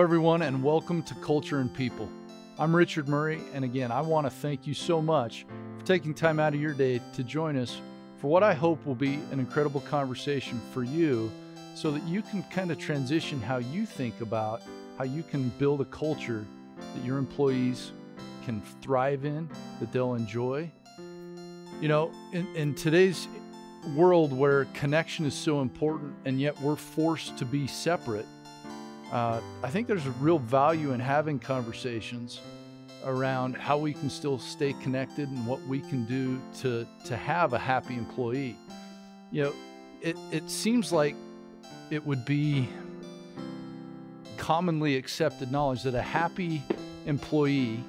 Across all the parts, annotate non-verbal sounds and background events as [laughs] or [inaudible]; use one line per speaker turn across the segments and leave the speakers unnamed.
Hello, everyone, and welcome to Culture and People. I'm Richard Murray, and again, I want to thank you so much for taking time out of your day to join us for what I hope will be an incredible conversation for you so that you can kind of transition how you think about how you can build a culture that your employees can thrive in, that they'll enjoy. You know, in, in today's world where connection is so important and yet we're forced to be separate, uh, I think there's a real value in having conversations around how we can still stay connected and what we can do to to have a happy employee. You know, it it seems like it would be commonly accepted knowledge that a happy employee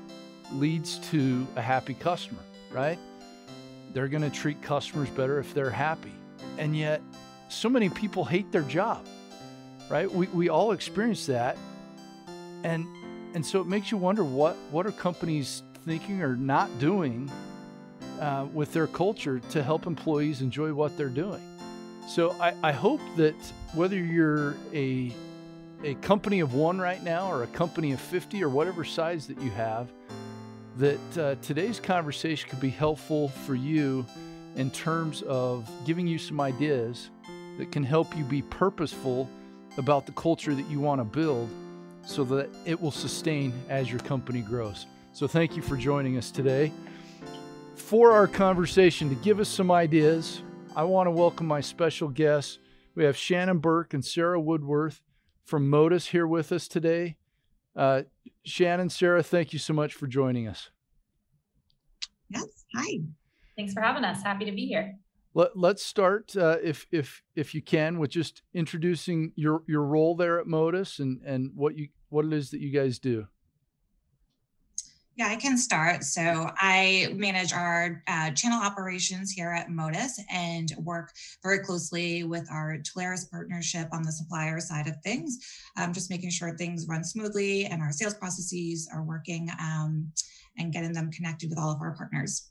leads to a happy customer, right? They're going to treat customers better if they're happy. And yet, so many people hate their job right? We, we all experience that. And and so it makes you wonder what what are companies thinking or not doing uh, with their culture to help employees enjoy what they're doing. So I, I hope that whether you're a a company of one right now or a company of 50 or whatever size that you have, that uh, today's conversation could be helpful for you in terms of giving you some ideas that can help you be purposeful about the culture that you want to build so that it will sustain as your company grows. So, thank you for joining us today. For our conversation, to give us some ideas, I want to welcome my special guests. We have Shannon Burke and Sara Woodworth from Motus here with us today. Uh, Shannon, Sara, thank you so much for joining us.
Yes, hi.
Thanks for having us. Happy to be here.
Let, let's start, uh, if if if you can, with just introducing your your role there at Motus and and what you what it is that you guys do.
Yeah, I can start. So [laughs] I manage our uh, channel operations here at Motus and work very closely with our Telarus partnership on the supplier side of things, um, just making sure things run smoothly and our sales processes are working um, and getting them connected with all of our partners.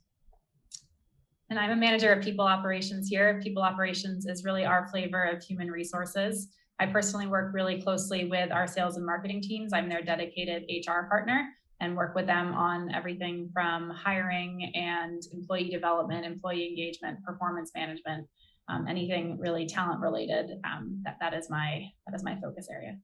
And I'm a manager of people operations here. People operations is really our flavor of human resources. I personally work really closely with our sales and marketing teams. I'm their dedicated HR partner and work with them on everything from hiring and employee development, employee engagement, performance management, um, anything really talent related. Um, that, that is my that is my focus area.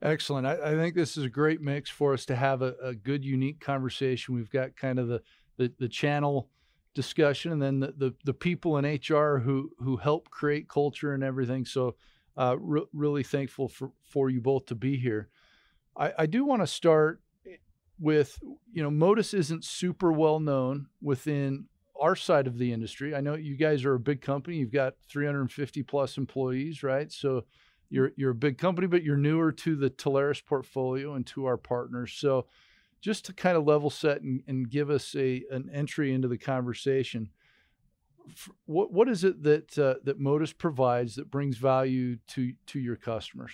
Excellent. I, I, think this is a great mix for us to have a, a good, unique conversation. We've got kind of the the, the channel discussion, and then the, the, the people in HR who who help create culture and everything. So, uh, re- really thankful for for you both to be here. I, I do want to start with you know Motus isn't super well known within our side of the industry. I know you guys are a big company. You've got 350 plus employees, right? So you're you're a big company, but you're newer to the Telarus portfolio and to our partners. So just to kind of level set and, and give us a an entry into the conversation. What what is it that uh, that Motus provides that brings value to to your customers?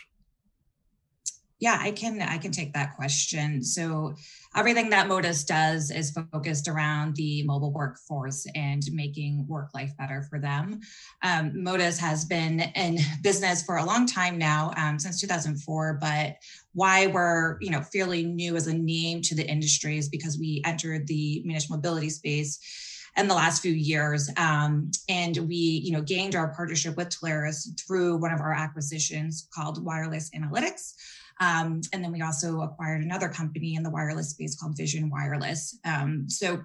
Yeah, I can I can take that question. So everything that Motus does is focused around the mobile workforce and making work life better for them. Um, Motus has been in business for a long time now, um, since 2004. But why we're you know fairly new as a name to the industry is because we entered the managed mobility space in the last few years. Um, and we, you know, gained our partnership with Telarus through one of our acquisitions called Wireless Analytics. Um, and then we also acquired another company in the wireless space called Vision Wireless. Um, so,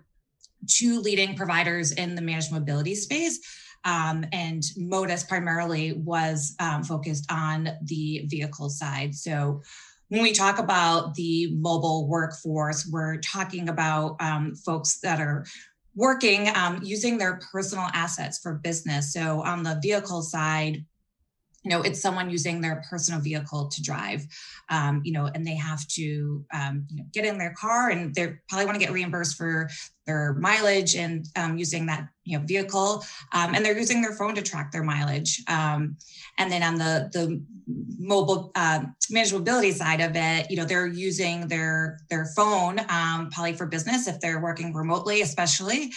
two leading providers in the managed mobility space. Um, and Motus primarily was um, focused on the vehicle side. So, when we talk about the mobile workforce, we're talking about um, folks that are working um, using their personal assets for business. So, on the vehicle side, you know it's someone using their personal vehicle to drive um, you know and they have to um, you know get in their car and they probably want to get reimbursed for their mileage and um, using that you know vehicle. Um, and they're using their phone to track their mileage um, and then on the the mobile uh, managed mobility side of it you know they're using their their phone probably for business if they're working remotely especially.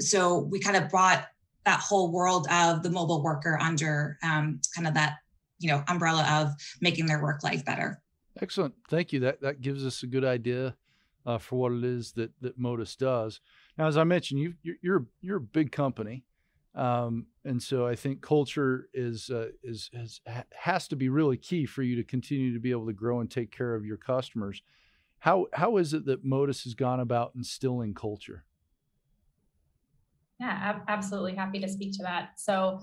So we kind of brought that whole world of the mobile worker under um, kind of that you know umbrella of making their work life better
Excellent. Thank you. That that gives us a good idea uh, for what it is that that Motus does. Now, as I mentioned, you you're you're, a big company, um, and so I think culture is uh, is has has to be really key for you to continue to be able to grow and take care of your customers. How how is it that Motus has gone about instilling culture?
Yeah, ab- absolutely happy to speak to that. So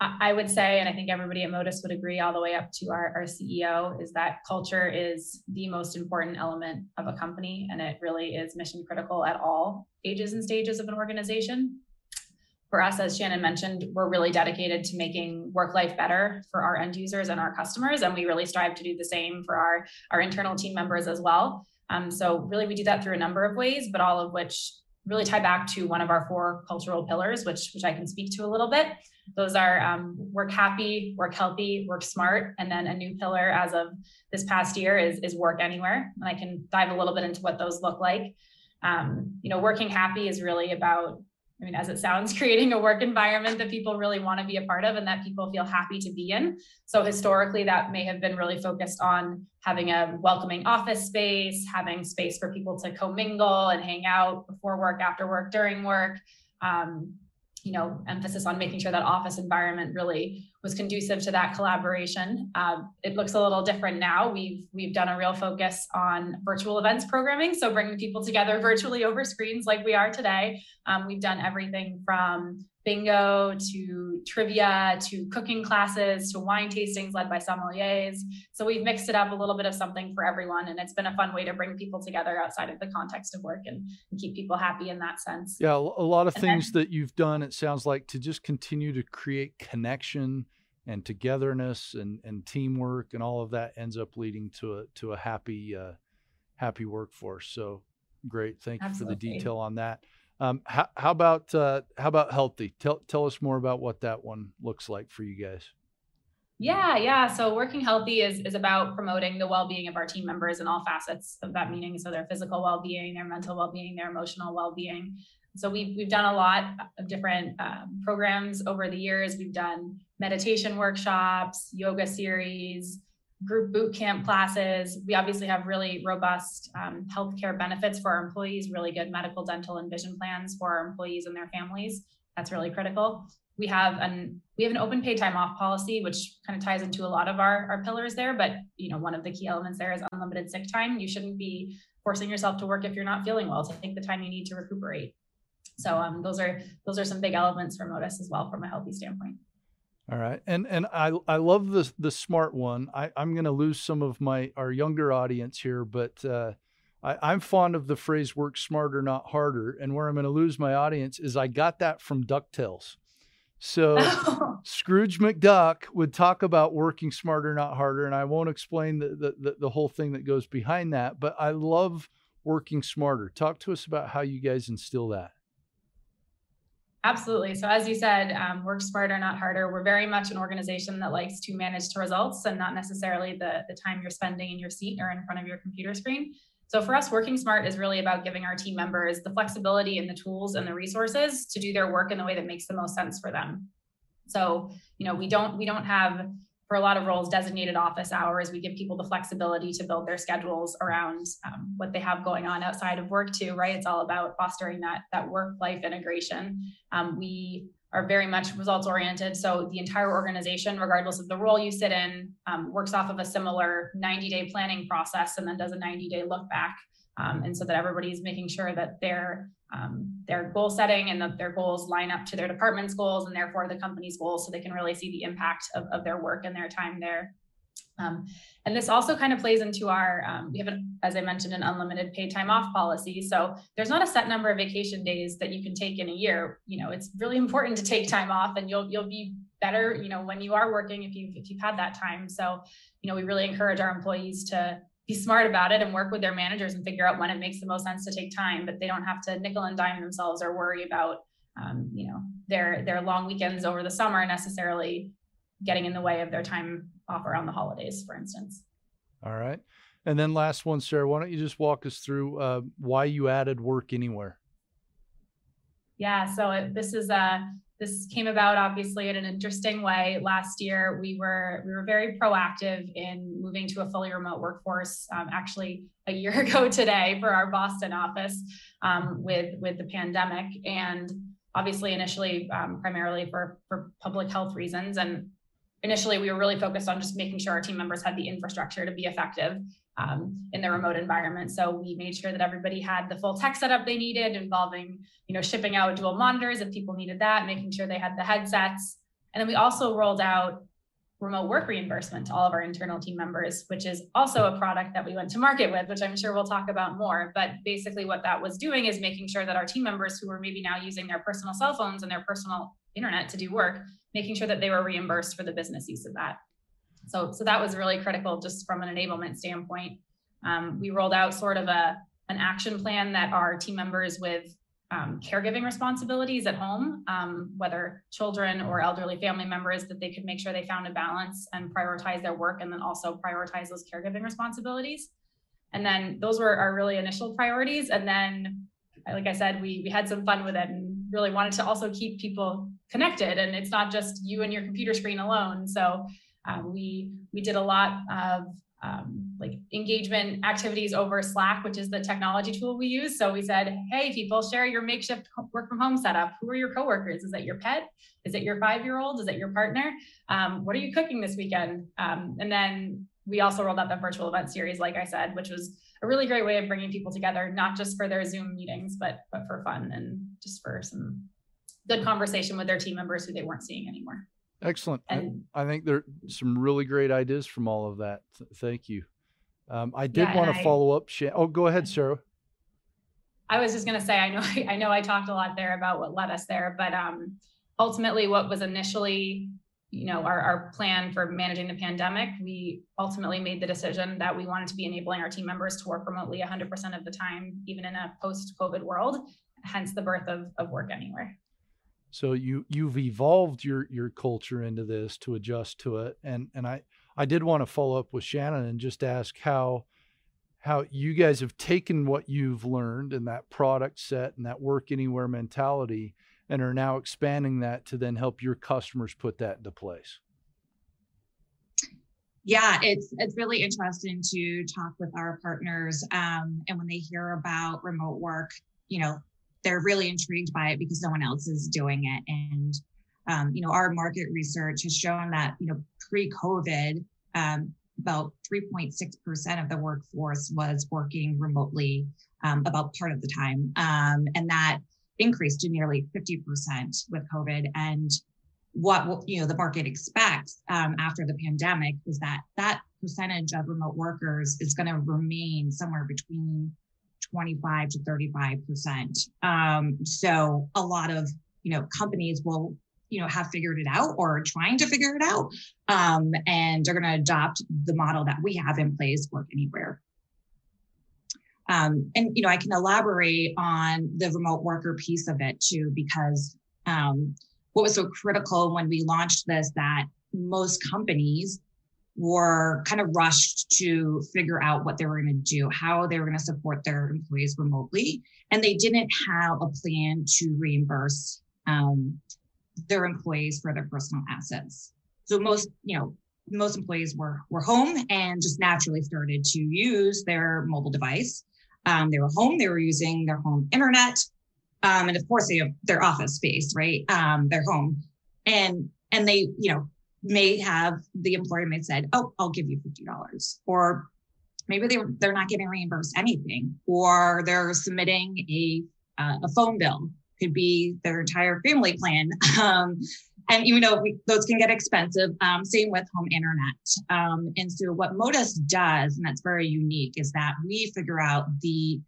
I would say, and I think everybody at Motus would agree, all the way up to our, our CEO, is that culture is the most important element of a company, and it really is mission critical at all ages and stages of an organization. For us, as Shannon mentioned, we're really dedicated to making work life better for our end users and our customers, and we really strive to do the same for our, our internal team members as well. Um, so, really, we do that through a number of ways, but all of which really tie back to one of our four cultural pillars, which which I can speak to a little bit. Those are um, work happy, work healthy, work smart, and then a new pillar as of this past year is is work anywhere. And I can dive a little bit into what those look like. Um, you know, working happy is really about I mean, as it sounds, [laughs] creating a work environment that people really want to be a part of and that people feel happy to be in. So, historically, that may have been really focused on having a welcoming office space, having space for people to commingle and hang out before work, after work, during work. Um, you know, emphasis on making sure that office environment really was conducive to that collaboration. Um, it looks a little different now. We've we've done a real focus on virtual events programming, so bringing people together virtually over screens like we are today. Um, we've done everything from bingo to trivia to cooking classes to wine tastings led by sommeliers. So we've mixed it up a little bit of something for everyone. And it's been a fun way to bring people together outside of the context of work and, and keep people happy in that sense.
Yeah, a lot of and things then, that you've done, it sounds like, to just continue to create connection and togetherness and, and teamwork and all of that ends up leading to a to a happy uh, happy workforce. So great. Thank Absolutely. you for the detail on that. Um, how, how about uh, how about healthy? Tell tell us more about what that one looks like for you guys.
Yeah, yeah. So working healthy is is about promoting the well-being of our team members in all facets of that meaning. So their physical well-being, their mental well-being, their emotional well-being. So we've we've done a lot of different um, programs over the years. We've done meditation workshops, yoga series, group boot camp classes. We obviously have really robust um, healthcare benefits for our employees, really good medical, dental, and vision plans for our employees and their families. That's really critical. We have an we have an open pay time off policy, which kind of ties into a lot of our, our pillars there. But you know, one of the key elements there is unlimited sick time. You shouldn't be forcing yourself to work if you're not feeling well. Take the time you need to recuperate. So um, those are those are some big elements for Motus as well from a healthy standpoint.
All right, and and I I love the the smart one. I I'm going to lose some of my our younger audience here, but uh, I I'm fond of the phrase "work smarter, not harder." And where I'm going to lose my audience is I got that from Ducktales. So [laughs] Scrooge McDuck would talk about working smarter, not harder, and I won't explain the, the the the whole thing that goes behind that. But I love working smarter. Talk to us about how you guys instill that.
Absolutely. So, as you said, um, work smarter, not harder. We're very much an organization that likes to manage to results and not necessarily the, the time you're spending in your seat or in front of your computer screen. So, for us, working smart is really about giving our team members the flexibility and the tools and the resources to do their work in the way that makes the most sense for them. So, you know, we don't we don't have for a lot of roles designated office hours. We give people the flexibility to build their schedules around um, what they have going on outside of work too right? It's all about fostering that that work life integration. Um, we are very much results oriented so the entire organization regardless of the role you sit in um, works off of a similar 90 day planning process and then does a 90 day look back um, and so that everybody's making sure that they're um, their goal setting and that their goals line up to their department's goals and therefore the company's goals so they can really see the impact of, of their work and their time there. Um, and this also kind of plays into our um, we have an, as i mentioned an unlimited paid time off policy. So there's not a set number of vacation days that you can take in a year. You know it's really important to take time off and you'll you'll be better you know when you are working if you've, if you've had that time. So you know we really encourage our employees to be smart about it and work with their managers and figure out when it makes the most sense to take time but they don't have to nickel and dime themselves or worry about um, you know their their long weekends over the summer necessarily getting in the way of their time off around the holidays for instance.
All right. And then last one sara why don't you just walk us through uh, why you added work anywhere?
Yeah so it, this is a this came about obviously in an interesting way. Last year, we were we were very proactive in moving to a fully remote workforce. Um, actually, a year [laughs] ago today for our Boston office um, with with the pandemic, and obviously initially um, primarily for for public health reasons. And initially, we were really focused on just making sure our team members had the infrastructure to be effective um, in the remote environment. So we made sure that everybody had the full tech setup they needed, involving you know shipping out dual monitors if people needed that, making sure they had the headsets, and then we also rolled out remote work reimbursement to all of our internal team members, which is also a product that we went to market with, which I'm sure we'll talk about more. But basically, what that was doing is making sure that our team members who were maybe now using their personal cell phones and their personal internet to do work, making sure that they were reimbursed for the business use of that. So, so that was really critical just from an enablement standpoint. Um, we rolled out sort of a an action plan that our team members with um, caregiving responsibilities at home, um, whether children or elderly family members, that they could make sure they found a balance and prioritize their work and then also prioritize those caregiving responsibilities. And then those were our really initial priorities. And then, like I said, we, we had some fun with it and really wanted to also keep people connected. And it's not just you and your computer screen alone. So um, we we did a lot of um, like engagement activities over Slack, which is the technology tool we use. So we said, hey, people, share your makeshift work from home setup. Who are your coworkers? Is that your pet? Is it your five year old? Is it your partner? Um, what are you cooking this weekend? Um, and then we also rolled out the virtual event series, like I said, which was a really great way of bringing people together, not just for their Zoom meetings, but but for fun and just for some good conversation with their team members who they weren't seeing anymore.
Excellent. And, I, I think there are some really great ideas from all of that. Thank you. Um, I did yeah, want to follow up. Oh, go ahead, Sara.
I was just going to say, I know, [laughs] I know, I talked a lot there about what led us there, but um, ultimately, what was initially, you know, our, our plan for managing the pandemic, we ultimately made the decision that we wanted to be enabling our team members to work remotely 100% of the time, even in a post-COVID world. Hence, the birth of, of Work Anywhere.
So you you've evolved your your culture into this to adjust to it, and and I I did want to follow up with Shannon and just ask how how you guys have taken what you've learned in that product set and that work anywhere mentality and are now expanding that to then help your customers put that into place.
Yeah it's it's really interesting to talk with our partners um, and when they hear about remote work you know they're really intrigued by it because no one else is doing it. And, um, you know, our market research has shown that, you know, pre COVID, um, about 3.6% of the workforce was working remotely um, about part of the time. Um, and that increased to nearly 50% with COVID. And what, you know, the market expects um, after the pandemic is that that percentage of remote workers is going to remain somewhere between 25 to 35 percent. Um, so a lot of you know companies will you know have figured it out or trying to figure it out, um, and they're going to adopt the model that we have in place, work anywhere. Um, and you know I can elaborate on the remote worker piece of it too because um, what was so critical when we launched this that most companies were kind of rushed to figure out what they were going to do, how they were going to support their employees remotely. And they didn't have a plan to reimburse um, their employees for their personal assets. So most, you know, most employees were were home and just naturally started to use their mobile device. Um, they were home, they were using their home internet, um, and of course they have their office space, right? Um, their home, and and they, you know, may have the employer may said, "Oh, I'll give you fifty dollars," or maybe they they're not getting reimbursed anything, or they're submitting a uh, a phone bill. Could be their entire family plan. [laughs] Um, and even though we, those can get expensive. Um, same with home internet. Um, and so what Motus does, and that's very unique, is that we figure out the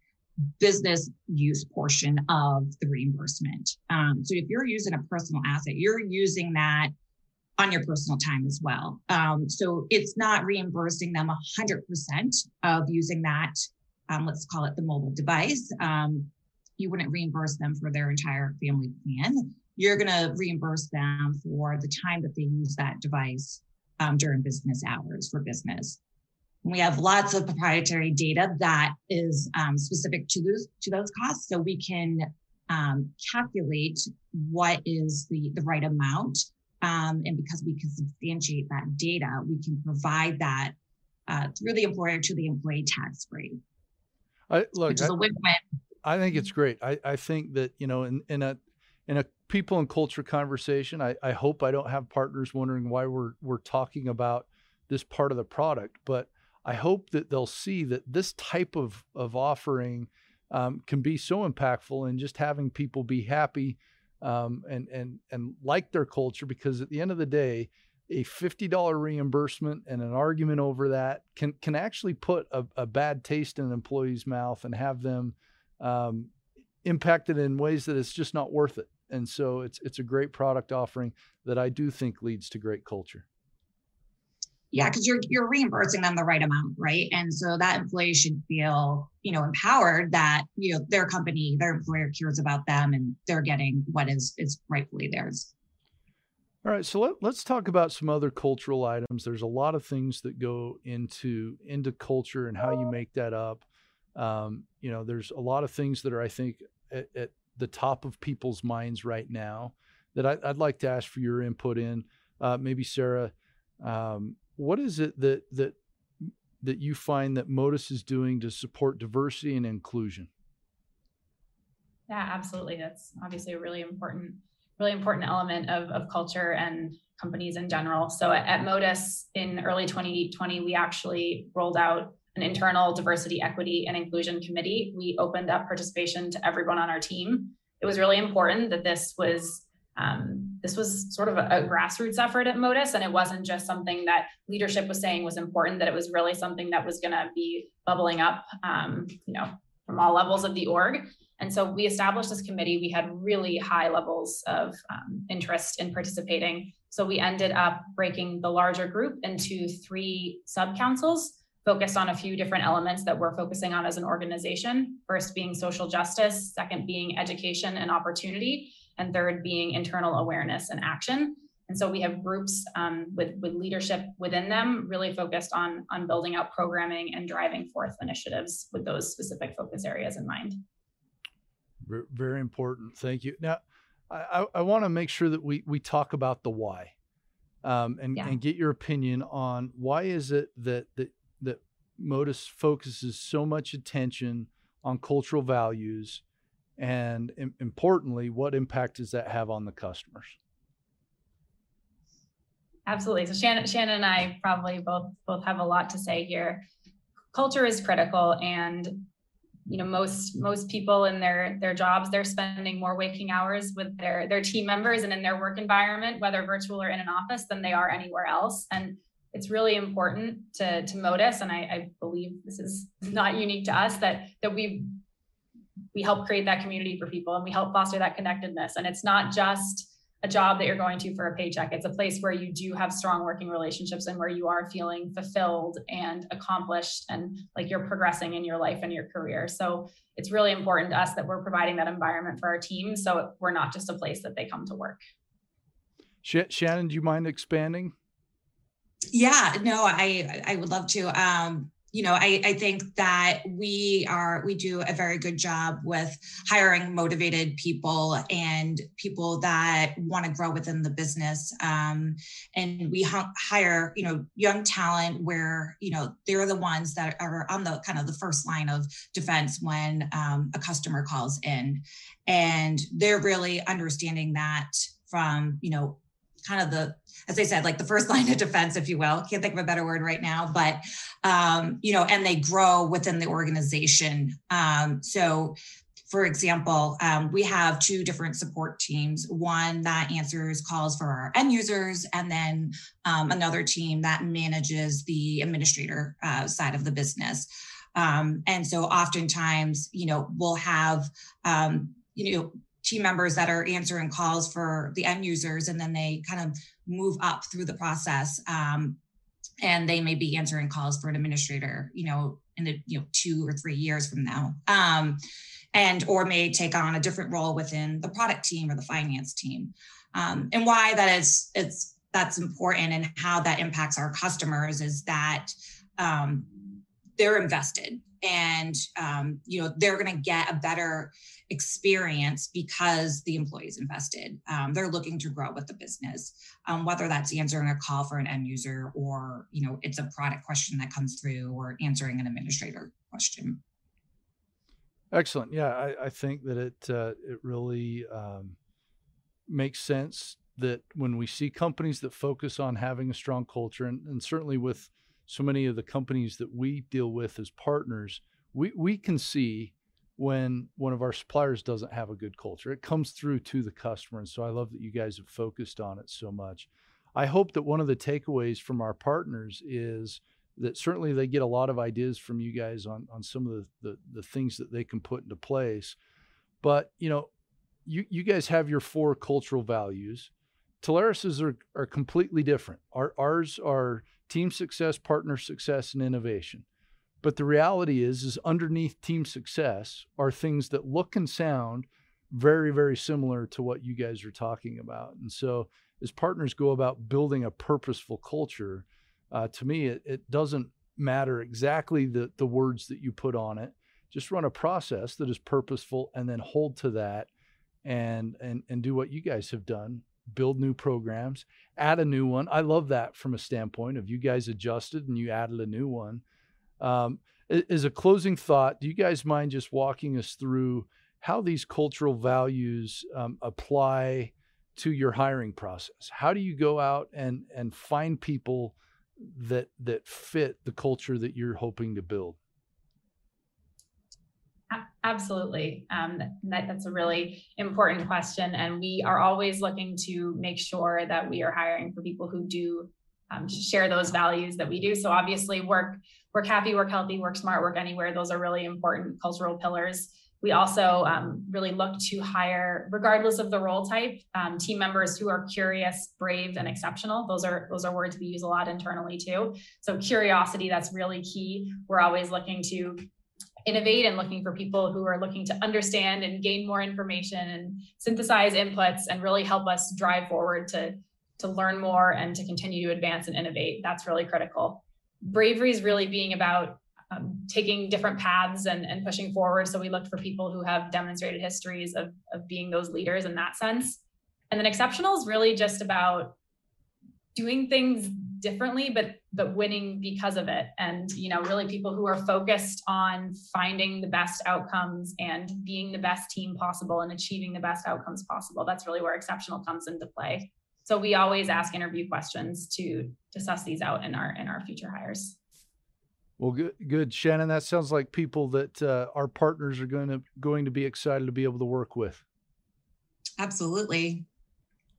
business use portion of the reimbursement. Um, so if you're using a personal asset, you're using that on your personal time as well. Um, so it's not reimbursing them 100% of using that, um, let's call it the mobile device. Um, you wouldn't reimburse them for their entire family plan. You're going to reimburse them for the time that they use that device um, during business hours for business. We have lots of proprietary data that is um, specific to those to those costs, so we can um, calculate what is the, the right amount. Um, and because we can substantiate that data, we can provide that uh, through the employer to the employee tax rate.
I, look,
which is
I,
a win-win.
I think it's great. I, I think that you know in, in a in a people and culture conversation, I, I hope I don't have partners wondering why we're we're talking about this part of the product, but I hope that they'll see that this type of of offering um, can be so impactful in just having people be happy um, and and and like their culture. Because at the end of the day, a fifty dollar reimbursement and an argument over that can can actually put a, a bad taste in an employee's mouth and have them um, impacted in ways that it's just not worth it. And so it's it's a great product offering that I do think leads to great culture.
Yeah, because you're you're reimbursing them the right amount, right? And so that employee should feel, you know, empowered that you know their company, their employer cares about them, and they're getting what is is rightfully theirs.
All right, so let, let's talk about some other cultural items. There's a lot of things that go into into culture and how you make that up. Um, you know, there's a lot of things that are, I think, at, at the top of people's minds right now that I, would like to ask for your input in. Uh, maybe Sara, um, what is it that that that you find that Motus is doing to support diversity and inclusion?
Yeah, absolutely. That's obviously a really important, really important element of, of culture and companies in general. So at, at Motus in early 2020, we actually rolled out an internal diversity, equity, and inclusion committee. We opened up participation to everyone on our team. It was really important that this was um, this was sort of a, a, grassroots effort at Motus, and it wasn't just something that leadership was saying was important. That it was really something that was going to be bubbling up, um, you know, from all levels of the org. And so we established this committee. We had really high levels of um, interest in participating. So we ended up breaking the larger group into three sub councils focused on a few different elements that we're focusing on as an organization. First being social justice, second being education and opportunity, and third being internal awareness and action. And so we have groups um, with, with leadership within them really focused on, on building out programming and driving forth initiatives with those specific focus areas in mind.
Very important. Thank you. Now, I, I want to make sure that we, we talk about the why um, and, yeah. and get your opinion on why is it that, that, that Motus focuses so much attention on cultural values and importantly, what impact does that have on the customers?
Absolutely. So Shannon, Shannon and I probably both both have a lot to say here. Culture is critical, and you know most most people in their their jobs they're spending more waking hours with their their team members and in their work environment, whether virtual or in an office, than they are anywhere else. And it's really important to to Motus, and I, I believe this is [laughs] not unique to us that that we we help create that community for people and we help foster that connectedness. And it's not just a job that you're going to for a paycheck. It's a place where you do have strong working relationships and where you are feeling fulfilled and accomplished and like you're progressing in your life and your career. So it's really important to us that we're providing that environment for our team. So we're not just a place that they come to work.
Shannon, do you mind expanding?
Yeah, no, I I would love to. Um, you know, I, I think that we are we do a very good job with hiring motivated people and people that want to grow within the business. Um, and we hire, you know, young talent where you know they're the ones that are on the kind of the first line of defense when um, a customer calls in, and they're really understanding that from you know kind of the as I said, like the first [laughs] line of defense, if you will. Can't think of a better word right now, but um, you know, and they grow within the organization. Um, so for example, um, we have two different support teams one that answers calls for our end users, and then um, another team that manages the administrator uh, side of the business. Um, and so oftentimes, you know, we'll have, um, you know, team members that are answering calls for the end users and then they kind of move up through the process um, and they may be answering calls for an administrator you know in the you know two or three years from now um, and or may take on a different role within the product team or the finance team. Um, and why that is it's that's important and how that impacts our customers is that um, they're invested and um, you know they're going to get a better experience because the employees invested. Um, they're looking to grow with the business. Um, whether that's answering a call for an end user or you know it's a product question that comes through or answering an administrator question.
Excellent. Yeah i, I think that it uh, it really um, makes sense that when we see companies that focus on having a strong culture and, and certainly with so many of the companies that we deal with as partners, we, we can see when one of our suppliers doesn't have a good culture. It comes through to the customer. And so I love that you guys have focused on it so much. I hope that one of the takeaways from our partners is that certainly they get a lot of ideas from you guys on, on some of the, the, the things that they can put into place. But, you know, you, you guys have your four cultural values. Telarus's are, are completely different. Our, ours are team success, partner success, and innovation. But the reality is, is underneath team success are things that look and sound very, very similar to what you guys are talking about. And so, as partners go about building a purposeful culture, uh, to me, it, it doesn't matter exactly the, the words that you put on it. Just run a process that is purposeful and then hold to that and and and do what you guys have done build new programs, add a new one. I love that from a standpoint of you guys adjusted and you added a new one. Um, as a closing thought, do you guys mind just walking us through how these cultural values um, apply to your hiring process? How do you go out and and find people that that fit the culture that you're hoping to build?
Absolutely. Um, that, that's a really important question. And we are always looking to make sure that we are hiring for people who do um, share those values that we do. So obviously work, work happy, work healthy, work smart, work anywhere. Those are really important cultural pillars. We also um, really look to hire, regardless of the role type, um, team members who are curious, brave, and exceptional. Those are those are words we use a lot internally too. So curiosity, that's really key. We're always looking to innovate and looking for people who are looking to understand and gain more information and synthesize inputs and really help us drive forward to to learn more and to continue to advance and innovate that's really critical bravery is really being about um, taking different paths and, and pushing forward. So we looked for people who have demonstrated histories of, of being those leaders in that sense. And then exceptional is really just about doing things differently but but winning because of it. And you know really people who are focused on finding the best outcomes and being the best team possible and achieving the best outcomes possible. That's really where exceptional comes into play so we always ask interview questions to to suss these out in our in our future hires.
Well good good. Shannon that sounds like people that uh, our partners are going to going to be excited to be able to work with.
Absolutely.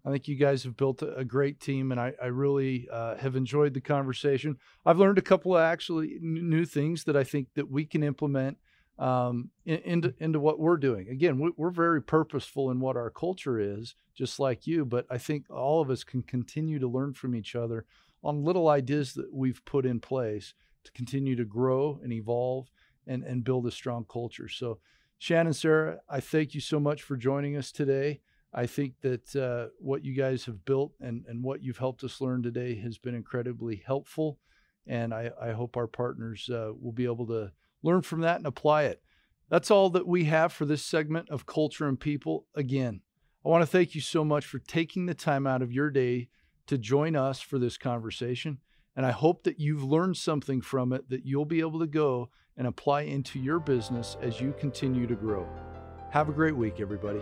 I think you guys have built a, great team, and I, I really uh, have enjoyed the conversation. I've learned a couple of actually new things that I think that we can implement um, in, into into what we're doing. Again, we, we're very purposeful in what our culture is, just like you. But I think all of us can continue to learn from each other on little ideas that we've put in place to continue to grow and evolve and and build a strong culture. So, Shannon, Sara, I thank you so much for joining us today. I think that uh, what you guys have built and, and what you've helped us learn today has been incredibly helpful. And I, I hope our partners uh, will be able to learn from that and apply it. That's all that we have for this segment of Culture and People. Again, I want to thank you so much for taking the time out of your day to join us for this conversation. And I hope that you've learned something from it that you'll be able to go and apply into your business as you continue to grow. Have a great week, everybody.